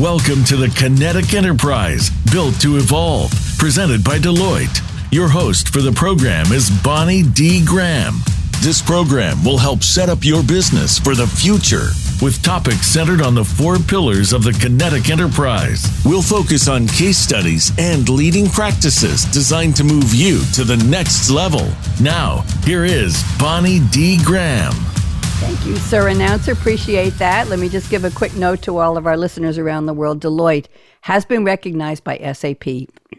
Welcome to the Kinetic Enterprise, built to evolve, presented by Deloitte. Your host for the program is Bonnie D. Graham. This program will help set up your business for the future with topics centered on the four pillars of the Kinetic Enterprise. We'll focus on case studies and leading practices designed to move you to the next level. Now, here is Bonnie D. Graham. Thank you, sir, announcer. Appreciate that. Let me just give a quick note to all of our listeners around the world. Deloitte has been recognized by SAP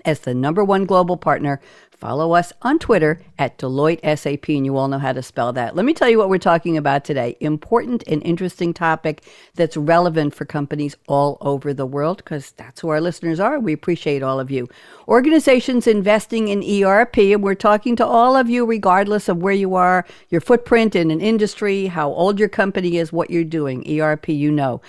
as the number one global partner Follow us on Twitter at Deloitte SAP, and you all know how to spell that. Let me tell you what we're talking about today. Important and interesting topic that's relevant for companies all over the world, because that's who our listeners are. We appreciate all of you. Organizations investing in ERP, and we're talking to all of you, regardless of where you are, your footprint in an industry, how old your company is, what you're doing. ERP, you know.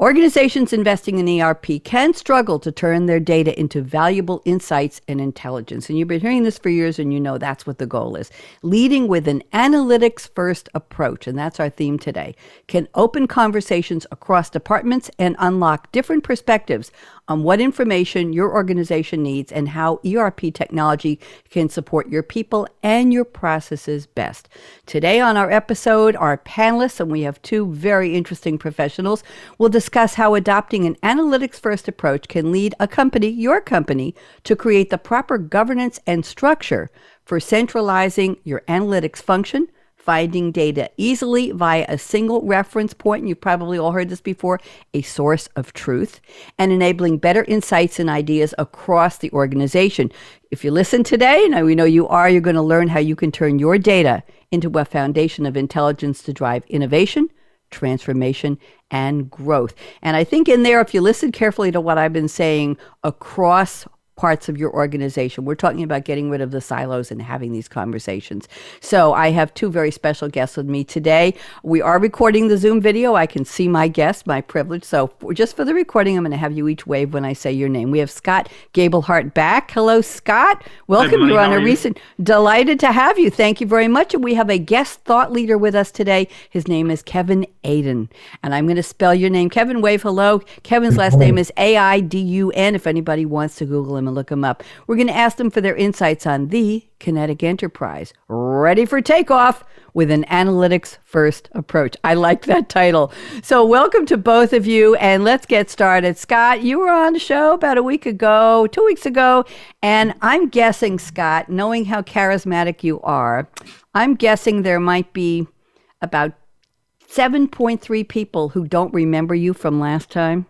Organizations investing in ERP can struggle to turn their data into valuable insights and intelligence. And you've been hearing this for years, and you know that's what the goal is. Leading with an analytics first approach, and that's our theme today, can open conversations across departments and unlock different perspectives on what information your organization needs and how ERP technology can support your people and your processes best. Today on our episode, our panelists, and we have two very interesting professionals, will discuss how adopting an analytics first approach can lead a company, your company, to create the proper governance and structure for centralizing your analytics function finding data easily via a single reference point. You've probably all heard this before a source of truth, and enabling better insights and ideas across the organization. If you listen today, and we know you are, you're going to learn how you can turn your data into a foundation of intelligence to drive innovation. Transformation and growth. And I think in there, if you listen carefully to what I've been saying across parts of your organization. We're talking about getting rid of the silos and having these conversations. So I have two very special guests with me today. We are recording the Zoom video. I can see my guest, my privilege. So for, just for the recording, I'm going to have you each wave when I say your name. We have Scott Gabelhart back. Hello, Scott. Welcome. Hi, You're on a recent. Delighted to have you. Thank you very much. And we have a guest thought leader with us today. His name is Kevin Aidun. And I'm going to spell your name. Kevin, wave hello. Kevin's last name is A I D U N if anybody wants to Google him them and look them up. We're going to ask them for their insights on the Kinetic Enterprise, ready for takeoff with an analytics first approach. I like that title. So, welcome to both of you, and let's get started. Scott, you were on the show about a week ago, two weeks ago, and I'm guessing, Scott, knowing how charismatic you are, I'm guessing there might be about 7.3 people who don't remember you from last time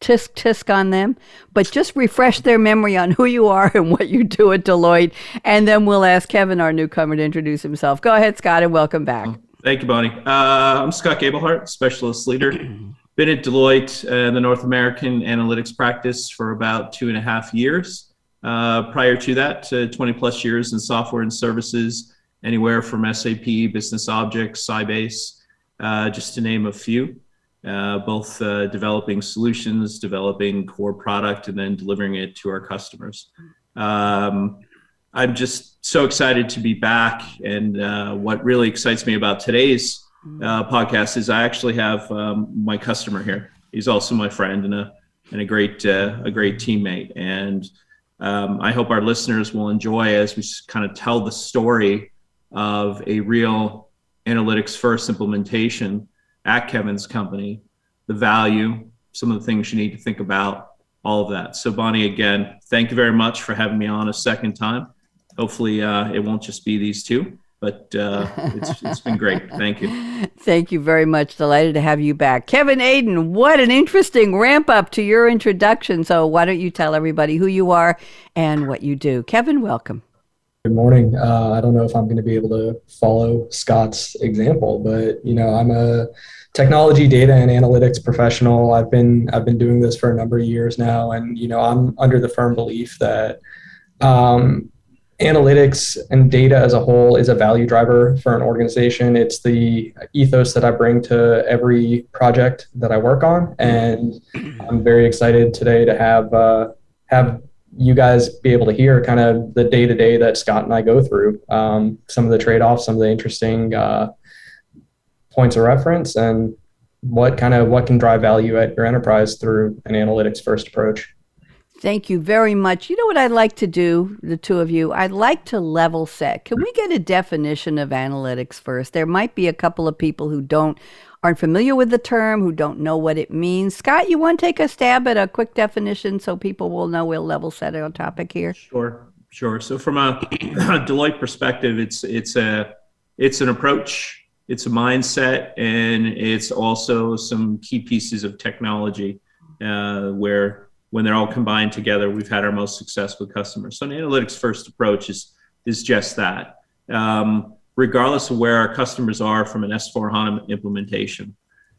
tisk tisk on them, but just refresh their memory on who you are and what you do at Deloitte. And then we'll ask Kevin, our newcomer, to introduce himself. Go ahead, Scott, and welcome back. Thank you, Bonnie. Uh, I'm Scott Gabelhart, specialist leader. Been at Deloitte, uh, the North American analytics practice, for about two and a half years. Uh, prior to that, uh, 20 plus years in software and services, anywhere from SAP, Business Objects, Sybase, uh, just to name a few uh, both uh, developing solutions, developing core product, and then delivering it to our customers. Um, I'm just so excited to be back. And uh, what really excites me about today's uh, podcast is I actually have um, my customer here. He's also my friend and a and a great uh, a great teammate. And um, I hope our listeners will enjoy as we kind of tell the story of a real analytics first implementation at Kevin's company, the value, some of the things you need to think about, all of that. So, Bonnie, again, thank you very much for having me on a second time. Hopefully, uh, it won't just be these two, but uh, it's, it's been great. Thank you. Thank you very much. Delighted to have you back. Kevin Aidun, what an interesting ramp up to your introduction. So, why don't you tell everybody who you are and what you do? Kevin, welcome. Good morning. Uh, I don't know if I'm going to be able to follow Scott's example, but you know, I'm a technology data and analytics professional. I've been I've been doing this for a number of years now, and you know I'm under the firm belief that um, analytics and data as a whole is a value driver for an organization. It's the ethos that I bring to every project that I work on, and I'm very excited today to have uh, have you guys be able to hear kind of the day to day that Scott and I go through, um, some of the trade offs, some of the interesting uh, points of reference and what kind of what can drive value at your enterprise through an analytics first approach. Thank you very much. You know what I'd like to do, the two of you? I'd like to level set. Can we get a definition of analytics first? There might be a couple of people who don't aren't familiar with the term, who don't know what it means. Scott, you want to take a stab at a quick definition so people will know we'll level set on topic here? Sure, sure. So from a Deloitte perspective, it's it's a it's an approach, it's a mindset, and it's also some key pieces of technology uh, where when they're all combined together, we've had our most success with customers. So an analytics first approach is is just that. Um, regardless of where our customers are from an S4 HANA implementation.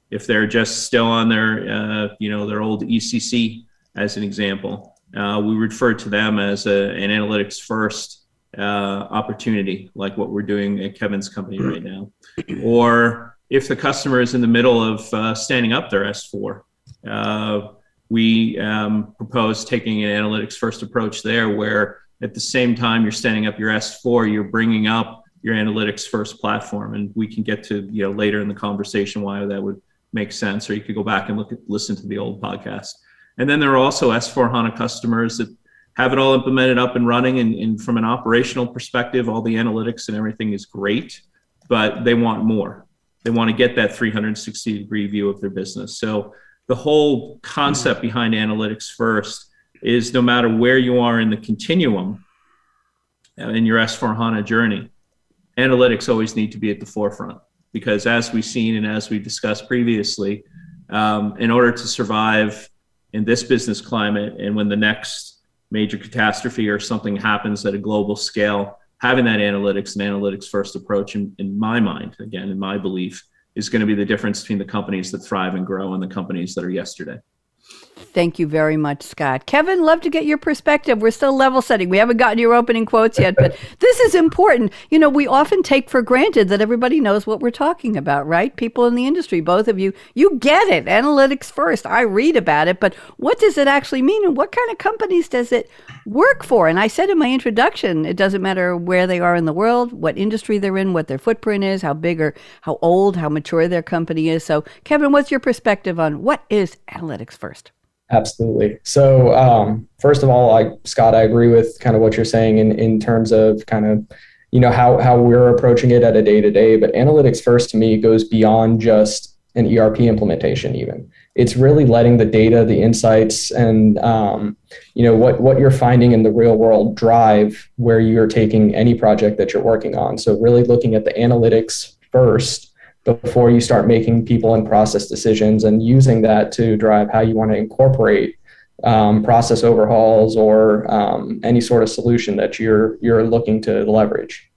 If they're just still on their, uh, you know, their old ECC, as an example, uh, we refer to them as a, an analytics first uh, opportunity, like what we're doing at Kevin's company right now. Or if the customer is in the middle of uh, standing up their S4, uh, we um, propose taking an analytics first approach there, where at the same time you're standing up your S4, you're bringing up your analytics first platform. And we can get to, you know, later in the conversation why that would make sense, or you could go back and look at, listen to the old podcast. And then there are also S4 HANA customers that have it all implemented up and running. And, and from an operational perspective, all the analytics and everything is great, but they want more. They want to get that 360 degree view of their business. So the whole concept behind analytics first is no matter where you are in the continuum uh, in your S4 HANA journey, analytics always need to be at the forefront because as we've seen and as we discussed previously, um, in order to survive in this business climate and when the next major catastrophe or something happens at a global scale, having that analytics and analytics first approach, in, in my mind, again, in my belief, is going to be the difference between the companies that thrive and grow and the companies that are yesterday. Thank you very much, Scott. Kevin, love to get your perspective. We're still level setting. We haven't gotten your opening quotes yet, but this is important. You know, we often take for granted that everybody knows what we're talking about, right? People in the industry, both of you, you get it. Analytics first. I read about it, but what does it actually mean and what kind of companies does it work for? And I said in my introduction, it doesn't matter where they are in the world, what industry they're in, what their footprint is, how big or how old, how mature their company is. So, Kevin, what's your perspective on what is analytics first? Absolutely. So, um, first of all, I, Scott, I agree with kind of what you're saying in, in terms of kind of, you know, how, how we're approaching it at a day to day. But analytics first to me goes beyond just an ERP implementation, even. It's really letting the data, the insights, and, um, you know, what, what you're finding in the real world drive where you're taking any project that you're working on. So, really looking at the analytics first before you start making people and process decisions and using that to drive how you want to incorporate um, process overhauls or um, any sort of solution that you're you're looking to leverage.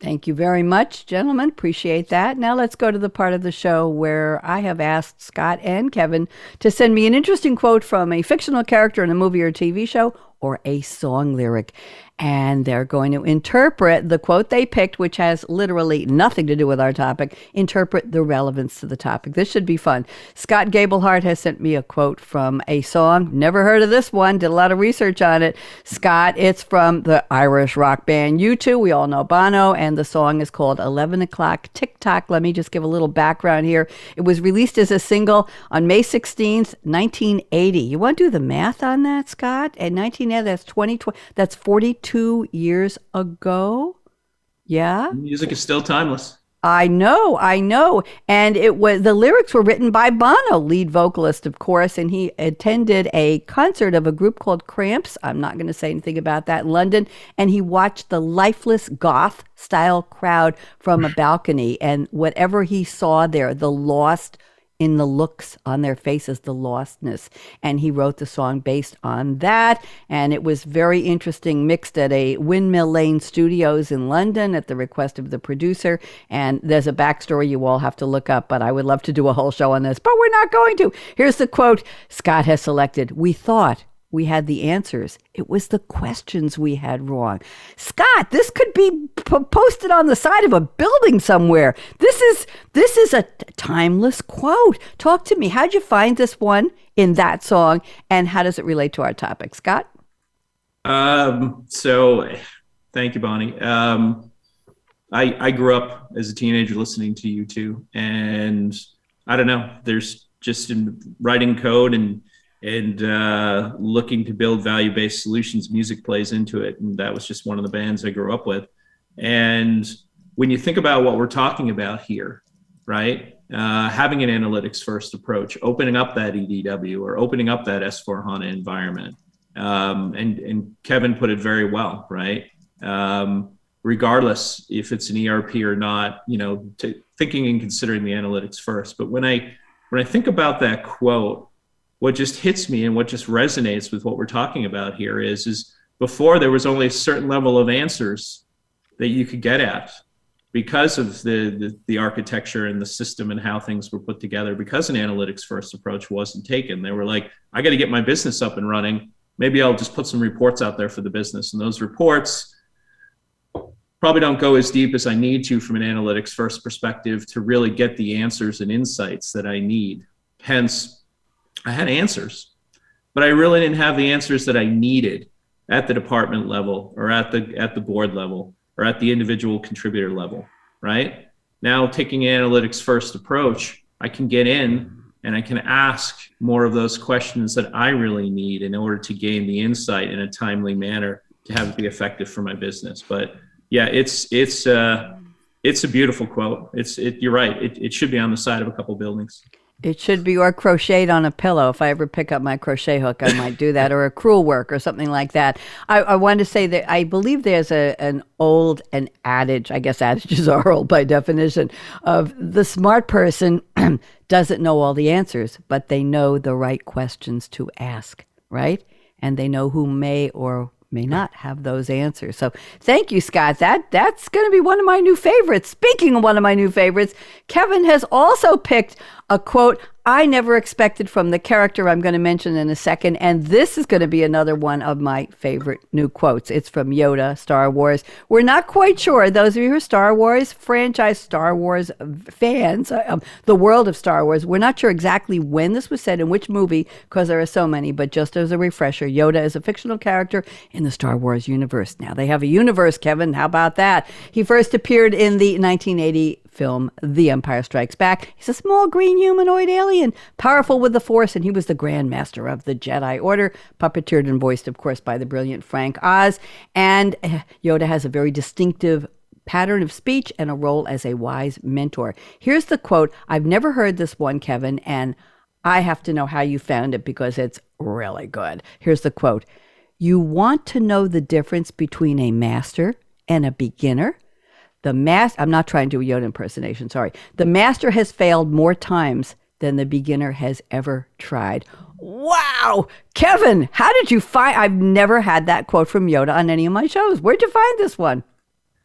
Thank you very much, gentlemen. Appreciate that. Now let's go to the part of the show where I have asked Scott and Kevin to send me an interesting quote from a fictional character in a movie or TV show or a song lyric and they're going to interpret the quote they picked, which has literally nothing to do with our topic, interpret the relevance to the topic. This should be fun. Scott Gabelhart has sent me a quote from a song. Never heard of this one, did a lot of research on it. Scott, it's from the Irish rock band U2. We all know Bono, and the song is called 11 O'Clock Tick Tock. Let me just give a little background here. It was released as a single on May 16th, 1980. You want to do the math on that, Scott? At 1980, that's 2020, that's 42 two years ago. Yeah. Music is still timeless. I know, I know. And it was the lyrics were written by Bono, lead vocalist, of course, and he attended a concert of a group called Cramps. I'm not going to say anything about that in London. And he watched the lifeless goth style crowd from a balcony. And whatever he saw there, the lost in the looks on their faces, the lostness. And he wrote the song based on that. And it was very interesting, mixed at a Windmill Lane Studios in London at the request of the producer. And there's a backstory you all have to look up, but I would love to do a whole show on this, but we're not going to. Here's the quote Scott has selected We thought we had the answers. It was the questions we had wrong. Scott, this could be p- posted on the side of a building somewhere. This is this is a t- timeless quote. Talk to me. How'd you find this one in that song, and how does it relate to our topic, Scott? Um, so, thank you, Bonnie. Um, I I grew up as a teenager listening to U2, and I don't know. There's just in writing code and and uh, looking to build value based solutions, music plays into it, and that was just one of the bands I grew up with. And when you think about what we're talking about here, right? Uh, having an analytics first approach, opening up that EDW or opening up that S4 HANA environment. Um, and, and Kevin put it very well, right? Um, regardless if it's an ERP or not, you know, t- thinking and considering the analytics first. But when I when I think about that quote, what just hits me and what just resonates with what we're talking about here is is before there was only a certain level of answers that you could get at because of the, the, the architecture and the system and how things were put together because an analytics first approach wasn't taken. They were like i got to get my business up and running. Maybe i'll just put some reports out there for the business. And those reports probably don't go as deep as i need to from an analytics first perspective to really get the answers and insights that i need. Hence i had answers but i really didn't have the answers that i needed at the department level or at the at the board level or at the individual contributor level, right? Now, taking an analytics first approach, I can get in and I can ask more of those questions that I really need in order to gain the insight in a timely manner to have it be effective for my business. But yeah, it's it's uh, it's a beautiful quote. It's it, you're right. It, it should be on the side of a couple buildings. It should be or crocheted on a pillow. If I ever pick up my crochet hook, I might do that, or a crewel work, or something like that. I, I wanted to say that I believe there's a an old an adage. I guess adages are old by definition. Of the smart person doesn't know all the answers, but they know the right questions to ask, right? And they know who may or may not have those answers. So thank you, Scott. That that's going to be one of my new favorites. Speaking of one of my new favorites, Kevin has also picked a quote I never expected from the character I'm going to mention in a second. And this is going to be another one of my favorite new quotes. It's from Yoda, Star Wars. We're not quite sure, those of you who are Star Wars franchise, Star Wars fans, uh, um, the world of Star Wars, we're not sure exactly when this was said in which movie because there are so many. But just as a refresher, Yoda is a fictional character in the Star Wars universe. Now they have a universe, Kevin. How about that? He first appeared in the 1980 film The Empire Strikes Back. He's a small green humanoid alien, powerful with the Force, and he was the Grand Master of the Jedi Order, puppeteered and voiced, of course, by the brilliant Frank Oz. And eh, Yoda has a very distinctive pattern of speech and a role as a wise mentor. Here's the quote I've never heard this one, Kevin, and I have to know how you found it because it's really good. Here's the quote You want to know the difference between a master and a beginner? The master, I'm not trying to do a Yoda impersonation, sorry. The master has failed more times than the beginner has ever tried. Wow! Kevin, how did you find? I've never had that quote from Yoda on any of my shows. Where'd you find this one?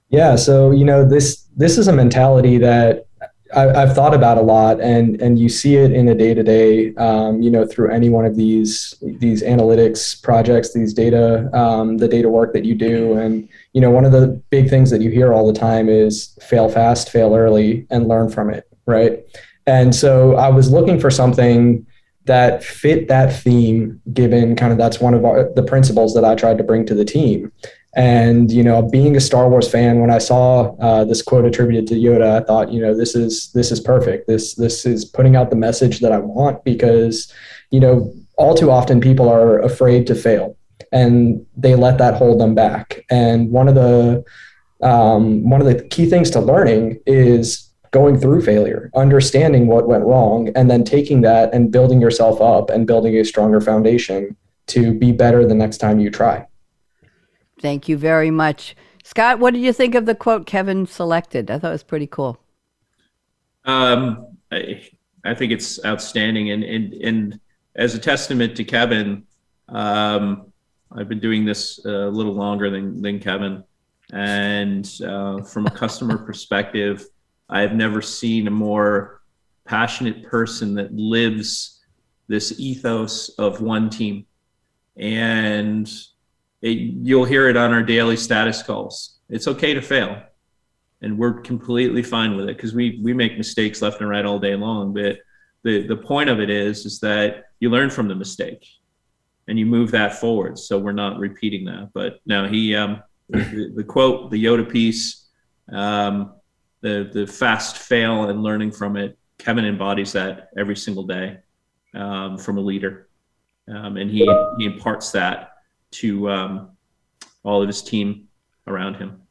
Yeah, so you know this this is a mentality that I, have thought about a lot, and and you see it in a day to day, you know, through any one of these these analytics projects, these data, um, the data work that you do, and you know, one of the big things that you hear all the time is fail fast, fail early, and learn from it, right? And so I was looking for something that fit that theme, given kind of that's one of our, the principles that I tried to bring to the team. And you know, being a Star Wars fan, when I saw uh, this quote attributed to Yoda, I thought, you know, this is this is perfect. This this is putting out the message that I want because, you know, all too often people are afraid to fail, and they let that hold them back. And one of the um, one of the key things to learning is going through failure, understanding what went wrong, and then taking that and building yourself up and building a stronger foundation to be better the next time you try. Thank you very much. Scott, what did you think of the quote Kevin selected? I thought it was pretty cool. Um, I, I think it's outstanding. And, and, and as a testament to Kevin, um, I've been doing this a little longer than, than Kevin. And uh, from a customer perspective, I've never seen a more passionate person that lives this ethos of one team. And it, you'll hear it on our daily status calls. It's okay to fail, and we're completely fine with it because we we make mistakes left and right all day long. But the the point of it is is that you learn from the mistake, and you move that forward. So we're not repeating that. But now he um, the, the quote, the Yoda piece, um, the the fast fail and learning from it Kevin embodies that every single day um, from a leader, um, and he he imparts that to um, all of his team around him.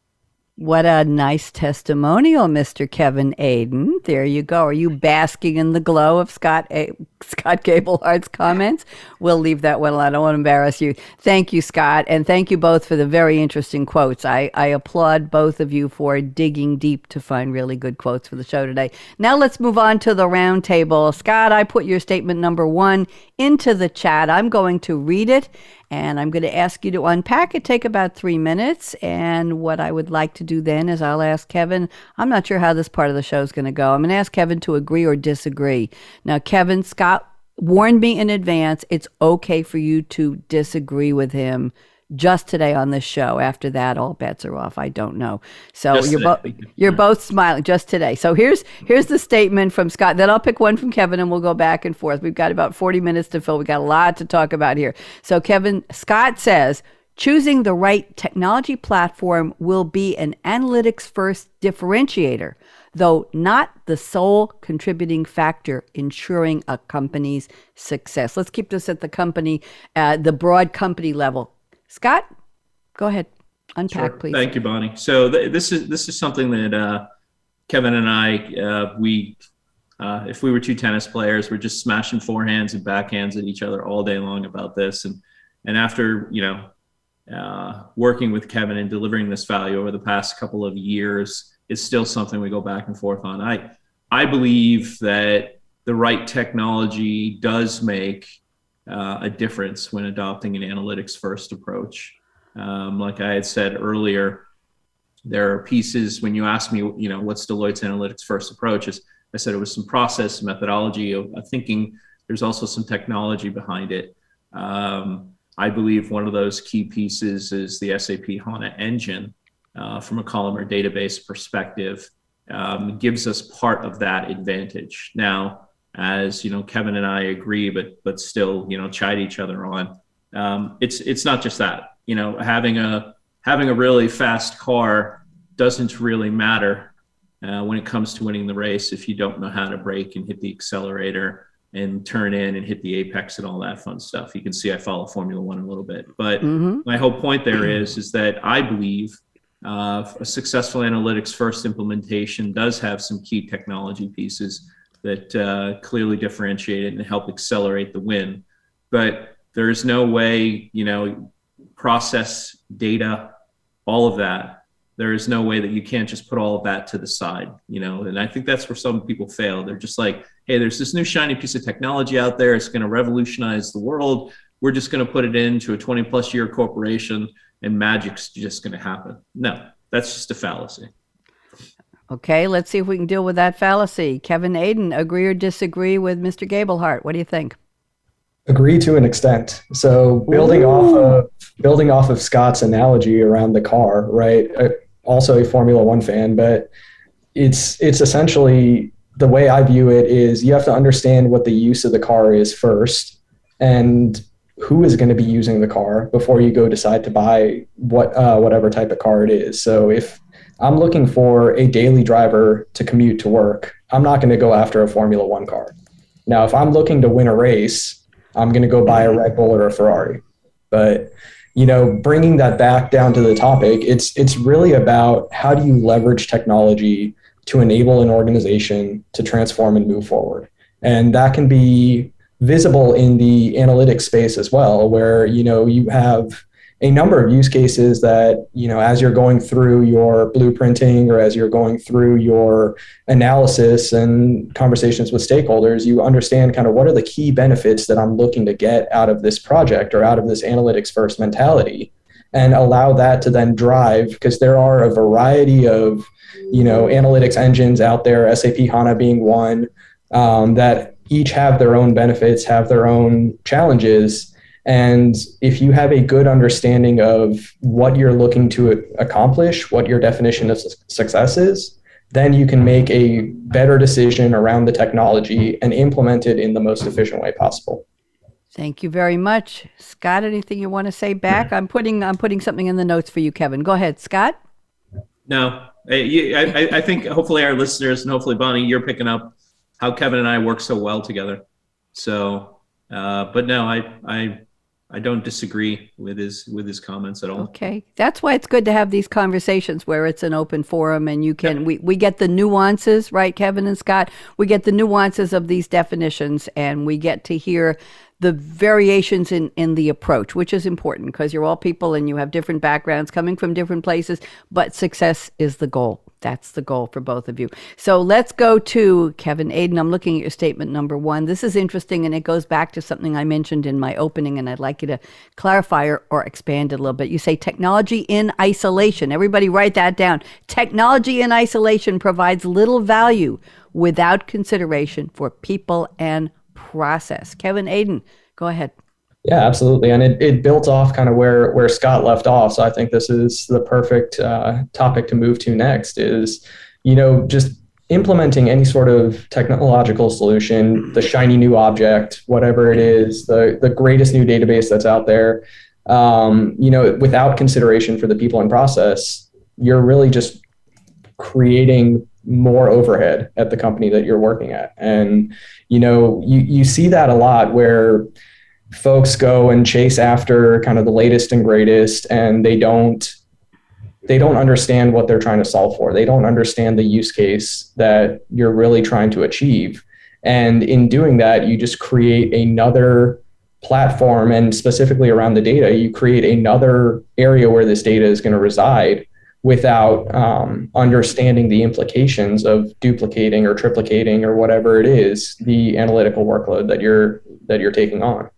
What a nice testimonial, Mr. Kevin Aidun. There you go. Are you basking in the glow of Scott a- Scott Gabelhart's comments? We'll leave that one alone. I don't want to embarrass you. Thank you, Scott, and thank you both for the very interesting quotes. I, I applaud both of you for digging deep to find really good quotes for the show today. Now let's move on to the roundtable. Scott, I put your statement number one into the chat. I'm going to read it and I'm going to ask you to unpack it. Take about three minutes. And what I would like to do then is I'll ask Kevin. I'm not sure how this part of the show is going to go. I'm going to ask Kevin to agree or disagree. Now, Kevin, Scott warned me in advance it's okay for you to disagree with him just today on this show. After that, all bets are off. I don't know. So just you're both you're both smiling just today. So here's here's the statement from Scott. Then I'll pick one from Kevin, and we'll go back and forth. We've got about 40 minutes to fill. We got a lot to talk about here. So Kevin Scott says. Choosing the right technology platform will be an analytics first differentiator, though not the sole contributing factor ensuring a company's success. Let's keep this at the company, uh, the broad company level. Scott, go ahead. Unpack, sure. please. Thank you, Bonnie. So th- this is this is something that uh, Kevin and I uh, we uh, if we were two tennis players, we're just smashing forehands and backhands at each other all day long about this. And and after you know uh, working with Kevin and delivering this value over the past couple of years, it's still something we go back and forth on. I I believe that the right technology does make uh, a difference when adopting an analytics first approach. Um, like I had said earlier, there are pieces when you ask me, you know, what's Deloitte's analytics first approach? Is I said it was some process, methodology of, thinking. There's also some technology behind it. Um, I believe one of those key pieces is the SAP HANA engine uh, from a columnar database perspective. Um, gives us part of that advantage. Now, as you know, Kevin and I agree, but but still, you know, chide each other on. Um, it's it's not just that. You know, having a having a really fast car doesn't really matter uh, when it comes to winning the race if you don't know how to brake and hit the accelerator and turn in and hit the apex and all that fun stuff. You can see I follow Formula One a little bit, but mm-hmm. my whole point there is is that I believe uh, a successful analytics first implementation does have some key technology pieces that uh, clearly differentiate it and help accelerate the win. But there is no way, you know, process data, all of that. There is no way that you can't just put all of that to the side, you know. And I think that's where some people fail. They're just like, hey, there's this new shiny piece of technology out there. It's going to revolutionize the world. We're just going to put it into a 20 plus year corporation and magic's just going to happen. No, that's just a fallacy. Okay, let's see if we can deal with that fallacy. Kevin Aidun, agree or disagree with Mr. Gabelhart? What do you think? Agree to an extent. So building Ooh. off of building off of Scott's analogy around the car, right? Uh, also a Formula One fan, but it's it's essentially the way I view it is you have to understand what the use of the car is first, and who is going to be using the car before you go decide to buy what uh, whatever type of car it is. So if I'm looking for a daily driver to commute to work. I'm not going to go after a Formula One car. Now, if I'm looking to win a race, I'm going to go buy a Red Bull or a Ferrari. But you know, bringing that back down to the topic, it's it's really about how do you leverage technology to enable an organization to transform and move forward, and that can be visible in the analytics space as well, where you know you have a number of use cases that you know as you're going through your blueprinting or as you're going through your analysis and conversations with stakeholders you understand kind of what are the key benefits that i'm looking to get out of this project or out of this analytics first mentality and allow that to then drive because there are a variety of you know analytics engines out there sap hana being one um, that each have their own benefits have their own challenges and if you have a good understanding of what you're looking to accomplish, what your definition of success is, then you can make a better decision around the technology and implement it in the most efficient way possible. Thank you very much, Scott. Anything you want to say back? I'm putting I'm putting something in the notes for you, Kevin. Go ahead, Scott. No, I, I, I think hopefully our listeners and hopefully Bonnie, you're picking up how Kevin and I work so well together. So, uh, but no, I I I don't disagree with his with his comments at all. Okay, that's why it's good to have these conversations where it's an open forum and you can yep. we we get the nuances, right, Kevin and Scott. We get the nuances of these definitions, and we get to hear the variations in in the approach, which is important because you're all people and you have different backgrounds coming from different places. But success is the goal. That's the goal for both of you. So let's go to Kevin Aidun. I'm looking at your statement number one. This is interesting and it goes back to something I mentioned in my opening, and I'd like you to clarify or, or expand a little bit. You say technology in isolation. Everybody write that down. Technology in isolation provides little value without consideration for people and process. Kevin Aidun, go ahead. Yeah, absolutely. And it, it built off kind of where, where Scott left off. So I think this is the perfect uh, topic to move to next is, you know, just implementing any sort of technological solution, the shiny new object, whatever it is, the, the greatest new database that's out there, um, you know, without consideration for the people in process, you're really just creating more overhead at the company that you're working at. And, you know, you, you see that a lot where, folks go and chase after kind of the latest and greatest and they don't they don't understand what they're trying to solve for. They don't understand the use case that you're really trying to achieve. And in doing that you just create another platform and specifically around the data you create another area where this data is going to reside without um, understanding the implications of duplicating or triplicating or whatever it is the analytical workload that you're that you're taking on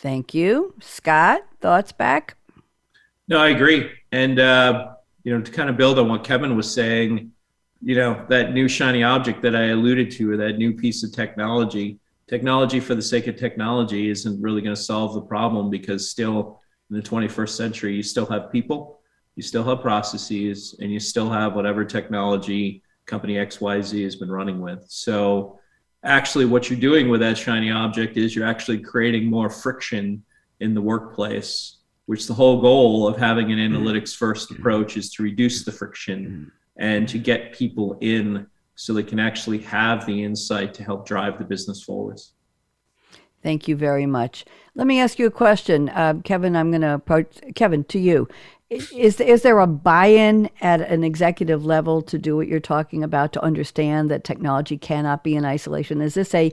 Thank you. Scott, thoughts back? No, I agree. And, uh, you know, to kind of build on what Kevin was saying, you know, that new shiny object that I alluded to, or that new piece of technology, technology for the sake of technology isn't really going to solve the problem because still in the 21st century, you still have people, you still have processes, and you still have whatever technology company XYZ has been running with. So, actually what you're doing with that shiny object is you're actually creating more friction in the workplace which the whole goal of having an mm-hmm. analytics first approach is to reduce the friction mm-hmm. and to get people in so they can actually have the insight to help drive the business forwards Thank you very much. Let me ask you a question, uh, Kevin. I'm going to approach Kevin to you is is there a buy-in at an executive level to do what you're talking about to understand that technology cannot be in isolation? Is this a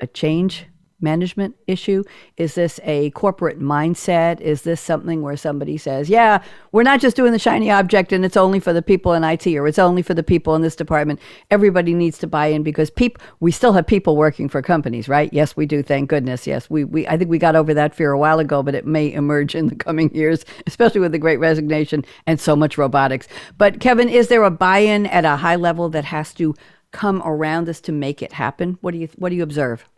a change management issue? Is this a corporate mindset? Is this something where somebody says, yeah, we're not just doing the shiny object and it's only for the people in IT or it's only for the people in this department. Everybody needs to buy in because people, we still have people working for companies, right? Yes, we do. Thank goodness. Yes, we, we, I think we got over that fear a while ago, but it may emerge in the coming years, especially with the great resignation and so much robotics. But Kevin, is there a buy-in at a high level that has to come around this to make it happen? What do you, what do you observe?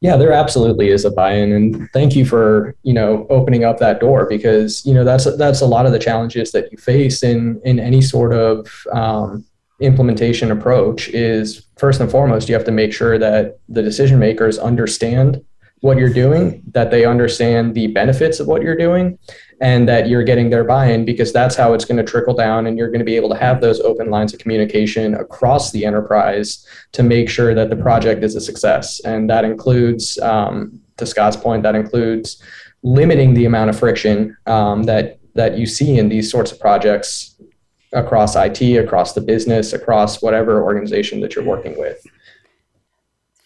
Yeah, there absolutely is a buy-in, and thank you for you know opening up that door because you know that's that's a lot of the challenges that you face in in any sort of um, implementation approach. Is first and foremost you have to make sure that the decision makers understand what you're doing, that they understand the benefits of what you're doing, and that you're getting their buy-in because that's how it's going to trickle down and you're going to be able to have those open lines of communication across the enterprise to make sure that the project is a success. And that includes um, to scott's point that includes limiting the amount of friction um, that that you see in these sorts of projects across it across the business across whatever organization that you're working with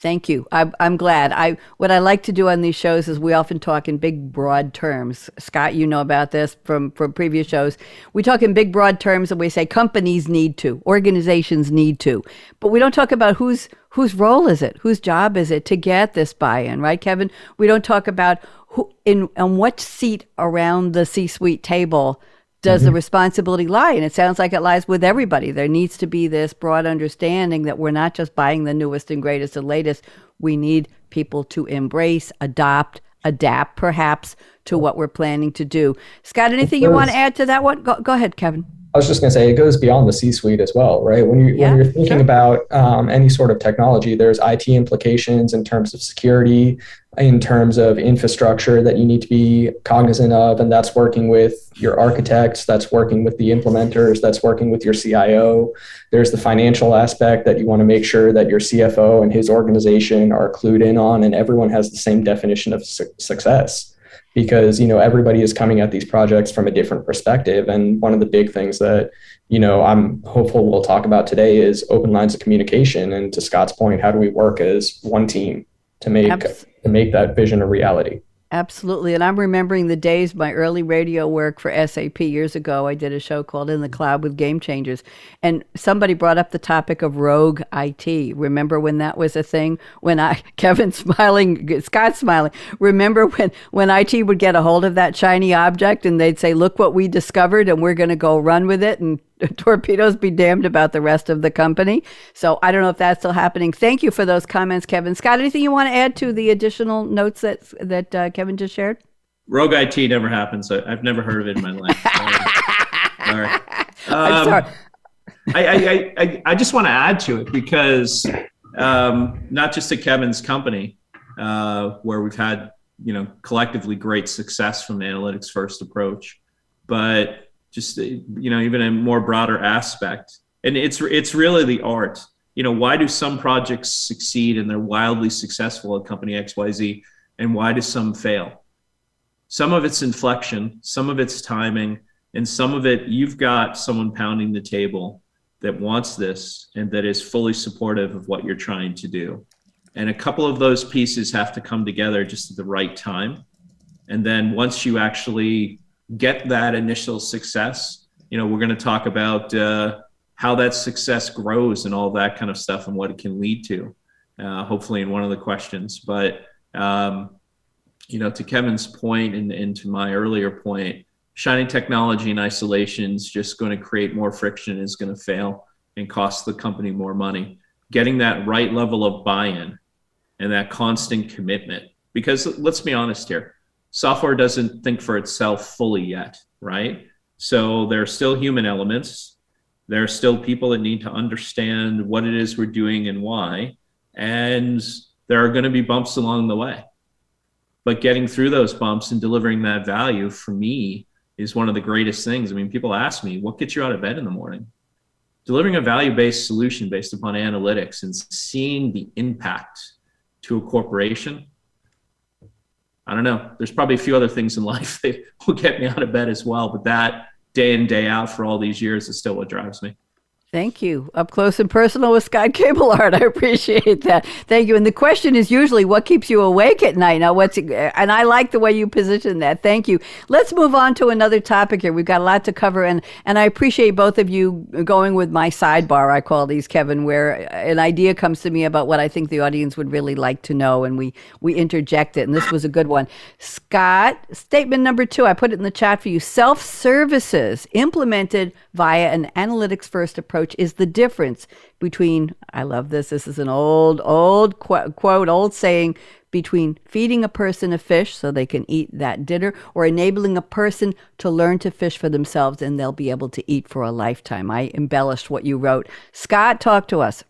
Thank you. I, I'm glad. I what I like to do on these shows is we often talk in big, broad terms. Scott, you know about this from from previous shows. We talk in big, broad terms, and we say companies need to, organizations need to, but we don't talk about whose whose role is it, whose job is it to get this buy-in, right, Kevin? We don't talk about who in on what seat around the C-suite table does mm-hmm. the responsibility lie? And it sounds like it lies with everybody. There needs to be this broad understanding that we're not just buying the newest and greatest and latest. We need people to embrace, adopt, adapt perhaps to what we're planning to do. Scott, anything you want to add to that one? Go, go ahead, Kevin. I was just going to say it goes beyond the C-suite as well, right? When you yeah, when you're thinking sure. about um, any sort of technology, there's IT implications in terms of security, in terms of infrastructure that you need to be cognizant of, and that's working with your architects, that's working with the implementers, that's working with your CIO. There's the financial aspect that you want to make sure that your CFO and his organization are clued in on, and everyone has the same definition of su- success because you know everybody is coming at these projects from a different perspective. And one of the big things that you know i'm hopeful we'll talk about today is open lines of communication. And to scott's point how do we work as one team to make to make that vision a reality Absolutely. And I'm remembering the days, my early radio work for SAP years ago. I did a show called In the Cloud with Game Changers. And somebody brought up the topic of rogue IT. Remember when that was a thing? When I, Kevin smiling, Scott smiling. Remember when, when IT would get a hold of that shiny object and they'd say, look what we discovered and we're going to go run with it and torpedoes be damned about the rest of the company. So I don't know if that's still happening. Thank you for those comments, Kevin. Scott, anything you want to add to the additional notes that that uh, Kevin just shared? Rogue IT never happened, so I've never heard of it in my life. sorry. Um, I'm sorry. I, I, I, I just want to add to it because um, not just at Kevin's company, uh, where we've had you know collectively great success from the analytics first approach, but just you know even a more broader aspect. And it's it's really the art. You know why do some projects succeed and they're wildly successful at company xyz and why do some fail? Some of it's inflection some of it's timing and some of it you've got someone pounding the table that wants this and that is fully supportive of what you're trying to do. And a couple of those pieces have to come together just at the right time. And then once you actually get that initial success, you know, we're going to talk about uh, how that success grows and all that kind of stuff and what it can lead to, uh, hopefully in one of the questions. But, um, you know, to Kevin's point and, and to my earlier point, shining technology in isolation is just going to create more friction, is going to fail and cost the company more money. Getting that right level of buy in and that constant commitment. Because let's be honest here, software doesn't think for itself fully yet, right? So there are still human elements. There are still people that need to understand what it is we're doing and why. And there are going to be bumps along the way. But getting through those bumps and delivering that value for me is one of the greatest things. I mean, people ask me, what gets you out of bed in the morning? Delivering a value based solution based upon analytics and seeing the impact to a corporation I don't know. There's probably a few other things in life that will get me out of bed as well, but that day in day out for all these years is still what drives me. Thank you. Up close and personal with Scott Art. I appreciate that. Thank you. And the question is usually what keeps you awake at night. Now, what's and I like the way you position that. Thank you. Let's move on to another topic here. We've got a lot to cover, and and I appreciate both of you going with my sidebar. I call these, Kevin, where an idea comes to me about what I think the audience would really like to know, and we we interject it. And this was a good one. Scott, statement number two. I put it in the chat for you. Self services implemented via an analytics first approach approach is the difference between, I love this, this is an old, old qu- quote, old saying, between feeding a person a fish so they can eat that dinner or enabling a person to learn to fish for themselves and they'll be able to eat for a lifetime. I embellished what you wrote. Scott, talk to us.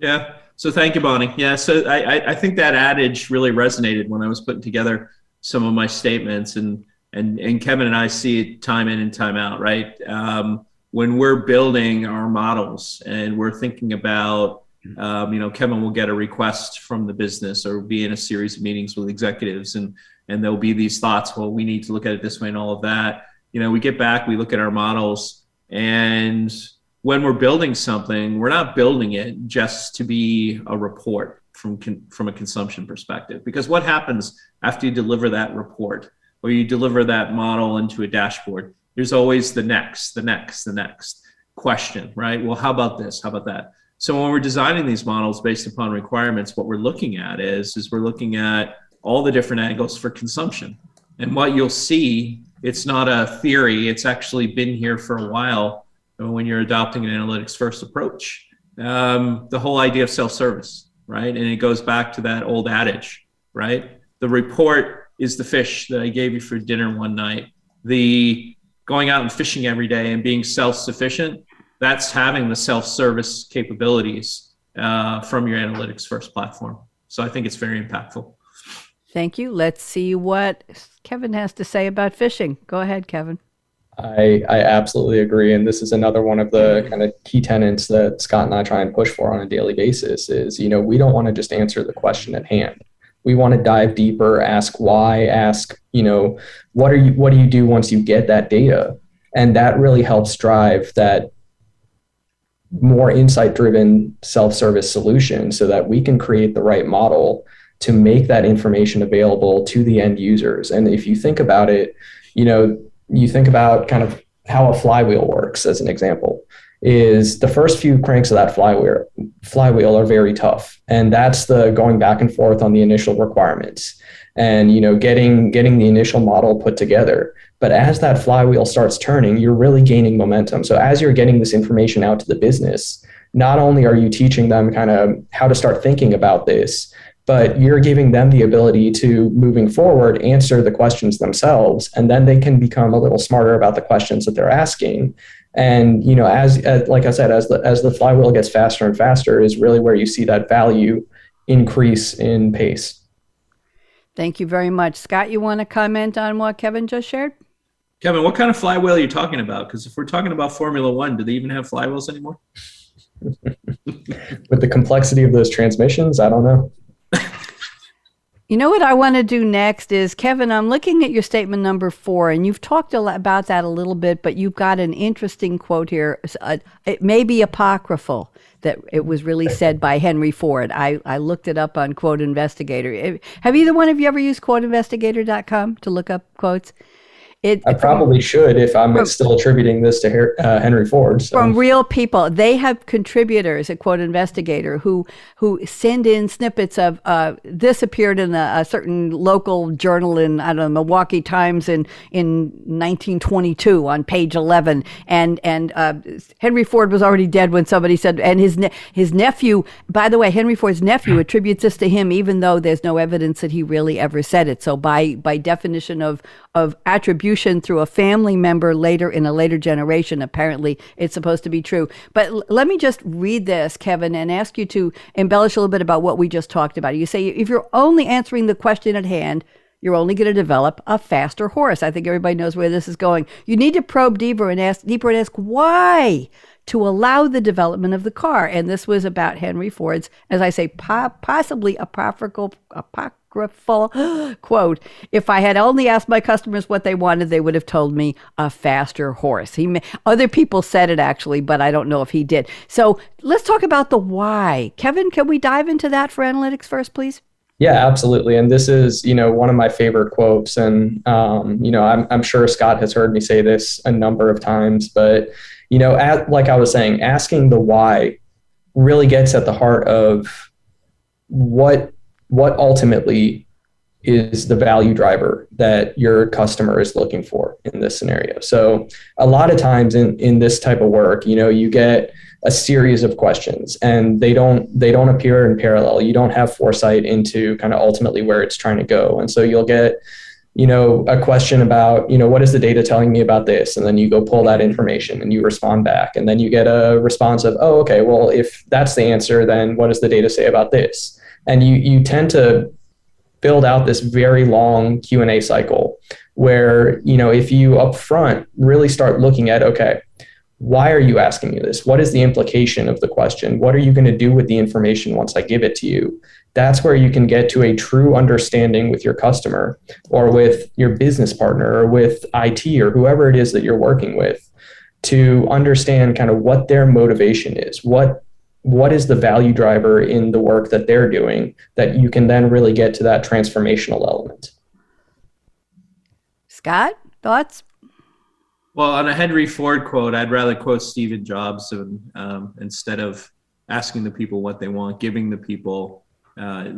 Yeah. So thank you, Bonnie. Yeah. So I, I think that adage really resonated when I was putting together some of my statements and, and, and Kevin and I see it time in and time out, right? Um, when we're building our models and we're thinking about um, you know kevin will get a request from the business or be in a series of meetings with executives and and there'll be these thoughts well we need to look at it this way and all of that. You know we get back we look at our models and when we're building something we're not building it just to be a report from con- from a consumption perspective because what happens after you deliver that report or you deliver that model into a dashboard there's always the next, the next, the next question, right? Well, how about this? How about that? So when we're designing these models based upon requirements, what we're looking at is is we're looking at all the different angles for consumption. And what you'll see, it's not a theory, it's actually been here for a while when you're adopting an analytics first approach. Um, the whole idea of self service, right? And it goes back to that old adage, right? The report is the fish that I gave you for dinner one night. The going out and fishing every day and being self-sufficient that's having the self-service capabilities uh, from your analytics first platform. So i think it's very impactful. Thank you. Let's see what kevin has to say about fishing. Go ahead kevin. I, I absolutely agree. And this is another one of the kind of key tenets that Scott and I try and push for on a daily basis is, you know, we don't want to just answer the question at hand. We want to dive deeper, ask why, ask, you know, what are you what do you do once you get that data? And that really helps drive that more insight driven self-service solution so that we can create the right model to make that information available to the end users. And if you think about it, you know, you think about kind of how a flywheel works as an example is the first few cranks of that flywheel flywheel are very tough. And that's the going back and forth on the initial requirements and you know getting getting the initial model put together. But as that flywheel starts turning you're really gaining momentum. So as you're getting this information out to the business not only are you teaching them kind of how to start thinking about this but you're giving them the ability to moving forward answer the questions themselves. And then they can become a little smarter about the questions that they're asking and you know as, as like i said as the as the flywheel gets faster and faster is really where you see that value increase in pace. Thank you very much. Scott you want to comment on what kevin just shared? Kevin what kind of flywheel are you talking about? Because if we're talking about formula one do they even have flywheels anymore? With the complexity of those transmissions i don't know you know what I want to do next is, Kevin, I'm looking at your statement number four, and you've talked about that a little bit, but you've got an interesting quote here. Uh, it may be apocryphal that it was really said by Henry Ford. I, I looked it up on Quote Investigator. Have either one of you ever used quoteinvestigator.com to look up quotes? It, I probably should if I'm from, still attributing this to uh, Henry Ford. So. From real people, they have contributors at Quote Investigator who who send in snippets of uh, this appeared in a, a, certain local journal in I don't know Milwaukee Times in in 1922 on page 11, and and uh, Henry Ford was already dead when somebody said, and his ne- his nephew, by the way, Henry Ford's nephew attributes this to him, even though there's no evidence that he really ever said it. So by by definition of of attribution through a family member later in a later generation. Apparently, it's supposed to be true. But l- let me just read this, Kevin, and ask you to embellish a little bit about what we just talked about. You say if you're only answering the question at hand, you're only going to develop a faster horse. I think everybody knows where this is going. You need to probe deeper and ask deeper and ask why to allow the development of the car. And this was about Henry Ford's, as I say, po- possibly apocryphal, apocryphal quote. If I had only asked my customers what they wanted, they would have told me a faster horse. He, may, other people said it actually, but I don't know if he did. So let's talk about the why. Kevin, can we dive into that for analytics first, please? Yeah, absolutely. And this is, you know, one of my favorite quotes. And, um, you know, I'm, I'm sure Scott has heard me say this a number of times, but, you know, at, like I was saying, asking the why really gets at the heart of what what ultimately is the value driver that your customer is looking for in this scenario. So a lot of times in, in this type of work, you know, you get a series of questions and they don't they don't appear in parallel. You don't have foresight into kind of ultimately where it's trying to go. And so you'll get you know a question about you know what is the data telling me about this and then you go pull that information and you respond back and then you get a response of oh okay well if that's the answer then what does the data say about this and you you tend to build out this very long q&a cycle where you know if you up front really start looking at okay why are you asking me this? What is the implication of the question? What are you going to do with the information once i give it to you? That's where you can get to a true understanding with your customer or with your business partner or with it or whoever it is that you're working with to understand kind of what their motivation is what what is the value driver in the work that they're doing that you can then really get to that transformational element. Scott, thoughts? Well, on a Henry Ford quote, I'd rather quote Stephen Jobs and, um, instead of asking the people what they want, giving the people uh,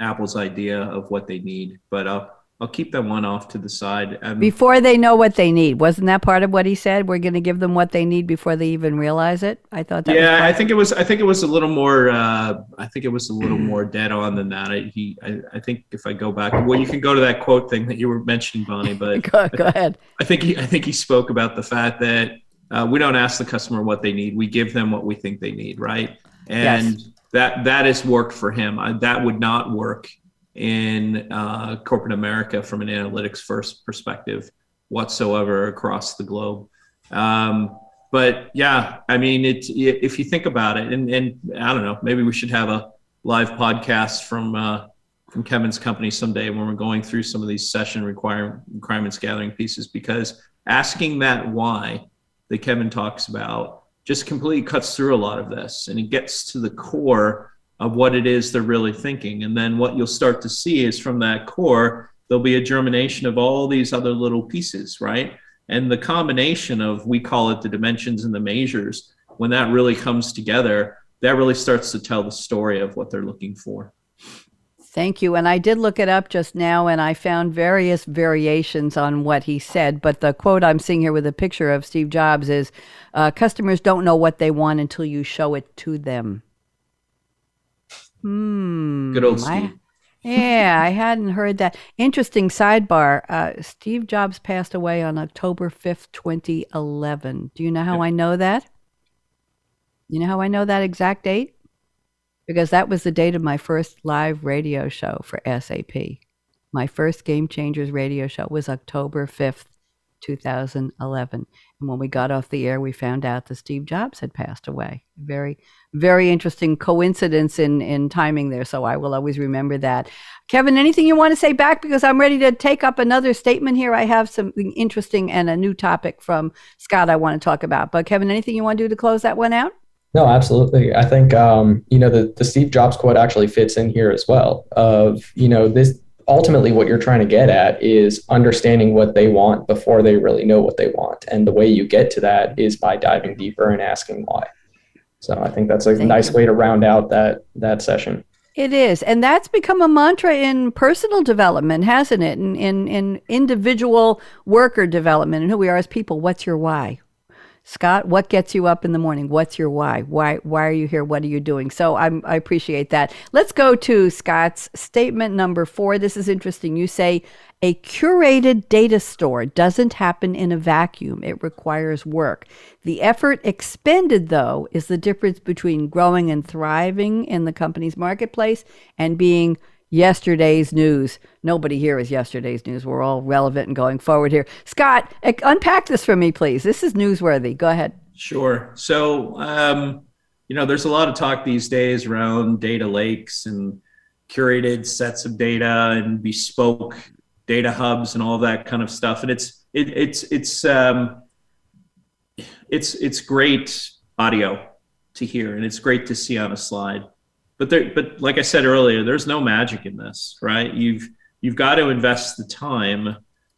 Apple's idea of what they need. But I'll, I'll keep that one off to the side. Um, before they know what they need, wasn't that part of what he said? We're going to give them what they need before they even realize it. I thought that. Yeah, I think it was. I think it was a little more. Uh, I think it was a little more dead on than that. I, he. I, I, think if I go back, well, you can go to that quote thing that you were mentioning, Bonnie. But go, go ahead. I think he. I think he spoke about the fact that uh, we don't ask the customer what they need. We give them what we think they need, right? And yes. that that has worked for him. I, that would not work in uh, corporate America from an analytics first perspective whatsoever across the globe. Um, but yeah, I mean, if you think about it, and, and I don't know, maybe we should have a live podcast from uh, from Kevin's company someday when we're going through some of these session require, requirements gathering pieces because asking that why that Kevin talks about just completely cuts through a lot of this and it gets to the core of what it is they're really thinking. And then what you'll start to see is from that core, there'll be a germination of all these other little pieces, right? And the combination of, we call it the dimensions and the measures, when that really comes together, that really starts to tell the story of what they're looking for. Thank you. And I did look it up just now and I found various variations on what he said. But the quote I'm seeing here with a picture of Steve Jobs is uh, customers don't know what they want until you show it to them. Hmm. Good old Steve. I, yeah, I hadn't heard that. Interesting sidebar. Uh, Steve Jobs passed away on October 5th, 2011. Do you know how I know that? You know how I know that exact date? Because that was the date of my first live radio show for SAP. My first Game Changers radio show was October 5th, 2011. And when we got off the air, we found out that Steve Jobs had passed away. Very, very interesting coincidence in, in timing there. So I will always remember that. Kevin, anything you want to say back? Because I'm ready to take up another statement here. I have something interesting and a new topic from Scott I want to talk about. But Kevin, anything you want to do to close that one out? No, absolutely. I think um, you know the the Steve Jobs quote actually fits in here as well. Of you know this ultimately what you're trying to get at is understanding what they want before they really know what they want. And the way you get to that is by diving deeper and asking why. So I think that's a Thank nice you. way to round out that that session. It is. And that's become a mantra in personal development, hasn't it? In, in, in individual worker development and who we are as people. What's your why? Scott, what gets you up in the morning? What's your why? Why why are you here? What are you doing? So I'm, I appreciate that. Let's go to Scott's statement number four. This is interesting. You say a curated data store doesn't happen in a vacuum. It requires work. The effort expended, though, is the difference between growing and thriving in the company's marketplace and being yesterday's news. Nobody here is yesterday's news. We're all relevant and going forward here. Scott, unpack this for me, please. This is newsworthy. Go ahead. Sure. So, um, you know, there's a lot of talk these days around data lakes and curated sets of data and bespoke data hubs and all that kind of stuff. And it's it, it's it's um, it's it's great audio to hear and it's great to see on a slide but there but like i said earlier there's no magic in this right you've you've got to invest the time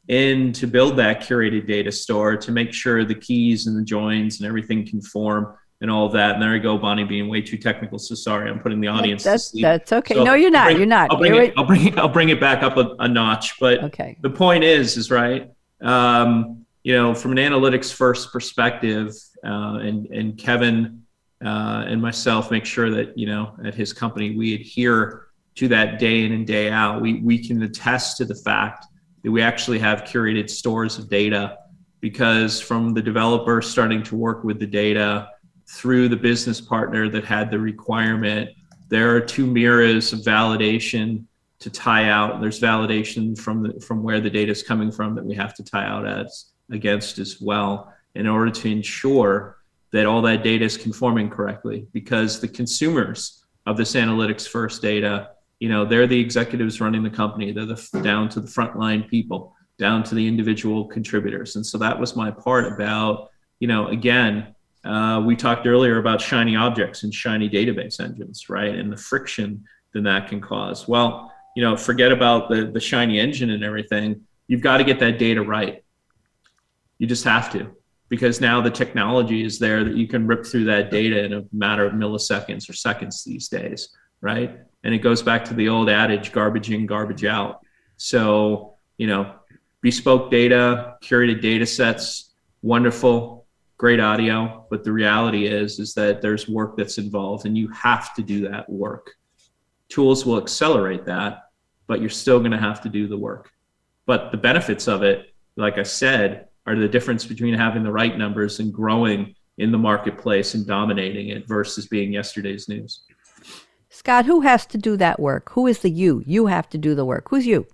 in to build that curated data store to make sure the keys and the joins and everything conform and all that. And there I go, Bonnie being way too technical. So sorry, I'm putting the audience. That's that's okay. So no, you're not. Bring, you're not. I'll bring, it, I'll bring it. I'll bring it back up a, a notch. But okay. the point is, is right. Um, you know, from an analytics first perspective, uh, and and Kevin uh, and myself make sure that you know at his company we adhere to that day in and day out. We we can attest to the fact that we actually have curated stores of data because from the developer starting to work with the data through the business partner that had the requirement, there are two mirrors of validation to tie out. There's validation from the from where the data is coming from that we have to tie out as against as well in order to ensure that all that data is conforming correctly because the consumers of this analytics first data you know they're the executives running the company. They're the down to the frontline people down to the individual contributors. And so that was my part about you know again uh, we talked earlier about shiny objects and shiny database engines right? And the friction that that can cause. Well you know forget about the the shiny engine and everything. You've got to get that data right. You just have to because now the technology is there that you can rip through that data in a matter of milliseconds or seconds these days, right? And it goes back to the old adage garbage in, garbage out. So, you know, bespoke data, curated data sets, wonderful, great audio. But the reality is, is that there's work that's involved and you have to do that work. Tools will accelerate that, but you're still going to have to do the work. But the benefits of it, like I said, are the difference between having the right numbers and growing in the marketplace and dominating it versus being yesterday's news. Scott, who has to do that work? Who is the you? You have to do the work. Who's you?